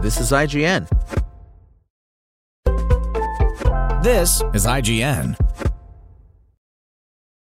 This is IGN. This is IGN.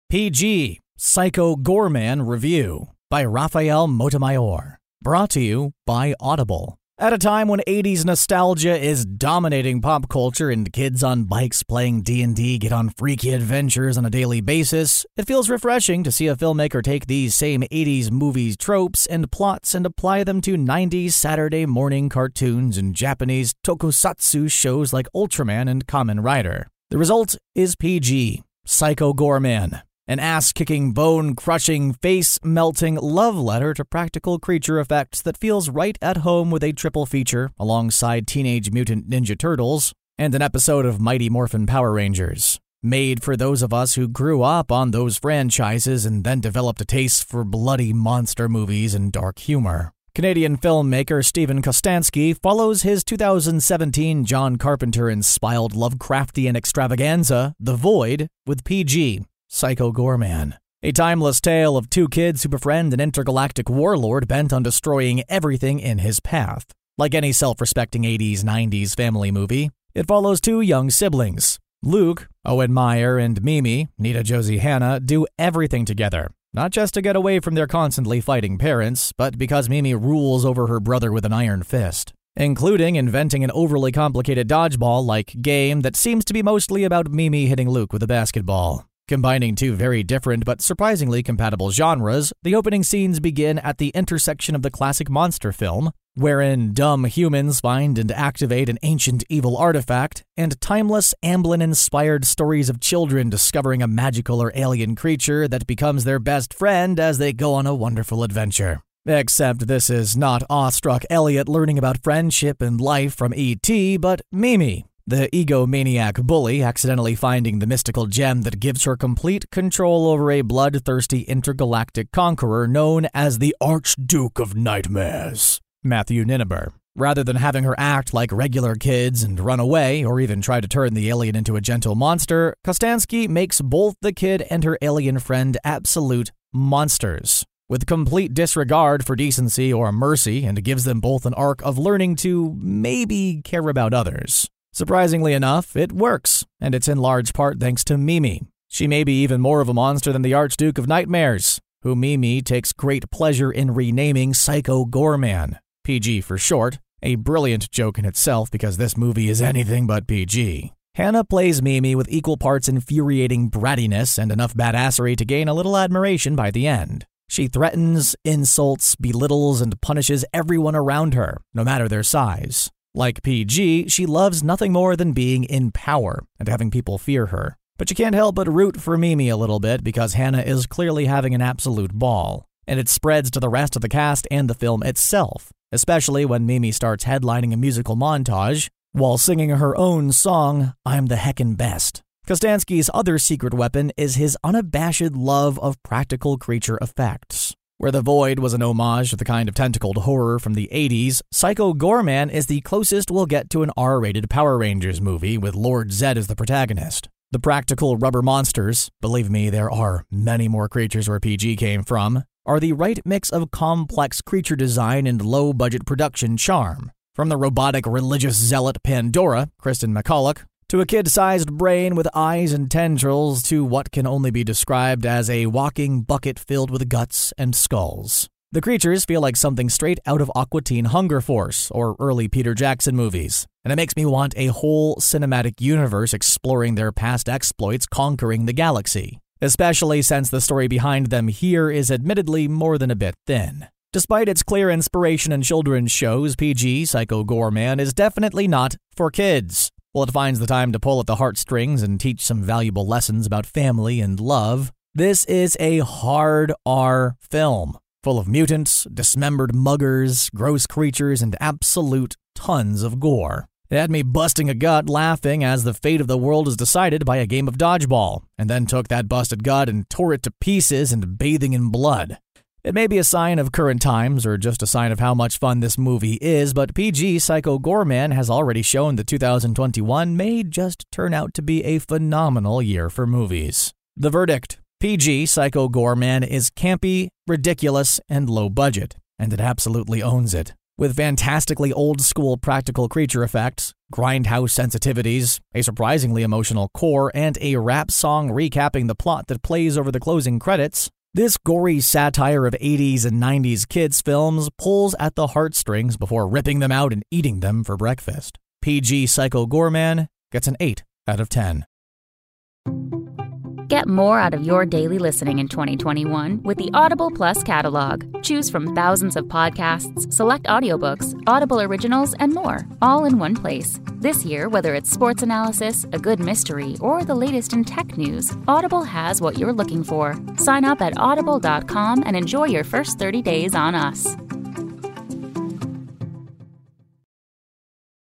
PG Psycho Goreman Review by Rafael Motamayor. Brought to you by Audible. At a time when 80s nostalgia is dominating pop culture and kids on bikes playing D&D get on freaky adventures on a daily basis, it feels refreshing to see a filmmaker take these same 80s movies tropes and plots and apply them to 90s Saturday morning cartoons and Japanese tokusatsu shows like Ultraman and Kamen Rider. The result is PG, Psycho Goreman an ass kicking, bone crushing, face melting love letter to practical creature effects that feels right at home with a triple feature alongside Teenage Mutant Ninja Turtles and an episode of Mighty Morphin Power Rangers. Made for those of us who grew up on those franchises and then developed a taste for bloody monster movies and dark humor. Canadian filmmaker Steven Kostanski follows his 2017 John Carpenter inspired Lovecraftian extravaganza, The Void, with PG, Psycho Goreman. A timeless tale of two kids who befriend an intergalactic warlord bent on destroying everything in his path. Like any self respecting 80s 90s family movie, it follows two young siblings. Luke, Owen Myre, and Mimi, Nita-Josee Hanna, do everything together. Not just to get away from their constantly fighting parents, but because Mimi rules over her brother with an iron fist. Including inventing an overly complicated dodgeball like game that seems to be mostly about Mimi hitting Luke with a basketball. Combining two very different but surprisingly compatible genres, the opening scenes begin at the intersection of the classic monster film, wherein dumb humans find and activate an ancient evil artifact, and timeless Amblin inspired stories of children discovering a magical or alien creature that becomes their best friend as they go on a wonderful adventure. Except this is not awestruck Elliot learning about friendship and life from E.T., but Mimi, the egomaniac bully accidentally finding the mystical gem that gives her complete control over a bloodthirsty intergalactic conqueror known as the Archduke of Nightmares, Matthew Ninaber. Rather than having her act like regular kids and run away, or even try to turn the alien into a gentle monster, Kostanski makes both the kid and her alien friend absolute monsters with complete disregard for decency or mercy, and gives them both an arc of learning to maybe care about others. Surprisingly enough, it works, and it's in large part thanks to Mimi. She may be even more of a monster than the Archduke of Nightmares, who Mimi takes great pleasure in renaming Psycho Goreman, PG for short, a brilliant joke in itself because this movie is anything but PG. Hanna plays Mimi with equal parts infuriating brattiness and enough badassery to gain a little admiration by the end. She threatens, insults, belittles, and punishes everyone around her, no matter their size. Like PG, she loves nothing more than being in power and having people fear her. But you can't help but root for Mimi a little bit because Hanna is clearly having an absolute ball. And it spreads to the rest of the cast and the film itself, especially when Mimi starts headlining a musical montage while singing her own song, I'm the Heckin' Best. Kostanski's other secret weapon is his unabashed love of practical creature effects. Where The Void was an homage to the kind of tentacled horror from the 80s, Psycho Goreman is the closest we'll get to an R rated Power Rangers movie with Lord Zedd as the protagonist. The practical rubber monsters, believe me, there are many more creatures where PG came from, are the right mix of complex creature design and low budget production charm. From the robotic religious zealot Pandora, Kristen MacCulloch, to a kid sized brain with eyes and tendrils, to what can only be described as a walking bucket filled with guts and skulls. The creatures feel like something straight out of Aqua Teen Hunger Force or early Peter Jackson movies, and it makes me want a whole cinematic universe exploring their past exploits conquering the galaxy, especially since the story behind them here is admittedly more than a bit thin. Despite its clear inspiration in children's shows, PG Psycho Goreman is definitely not for kids. While it finds the time to pull at the heartstrings and teach some valuable lessons about family and love, this is a hard R film, full of mutants, dismembered muggers, gross creatures, and absolute tons of gore. It had me busting a gut laughing as the fate of the world is decided by a game of dodgeball, and then took that busted gut and tore it to pieces and bathing in blood. It may be a sign of current times or just a sign of how much fun this movie is, but PG Psycho Goreman has already shown that 2021 may just turn out to be a phenomenal year for movies. The verdict PG Psycho Goreman is campy, ridiculous, and low budget, and it absolutely owns it. With fantastically old school practical creature effects, grindhouse sensitivities, a surprisingly emotional core, and a rap song recapping the plot that plays over the closing credits, this gory satire of 80s and 90s kids' films pulls at the heartstrings before ripping them out and eating them for breakfast. PG Psycho Goreman gets an 8 out of 10. Get more out of your daily listening in 2021 with the Audible Plus catalog. Choose from thousands of podcasts, select audiobooks, Audible originals, and more, all in one place. This year, whether it's sports analysis, a good mystery, or the latest in tech news, Audible has what you're looking for. Sign up at audible.com and enjoy your first 30 days on us.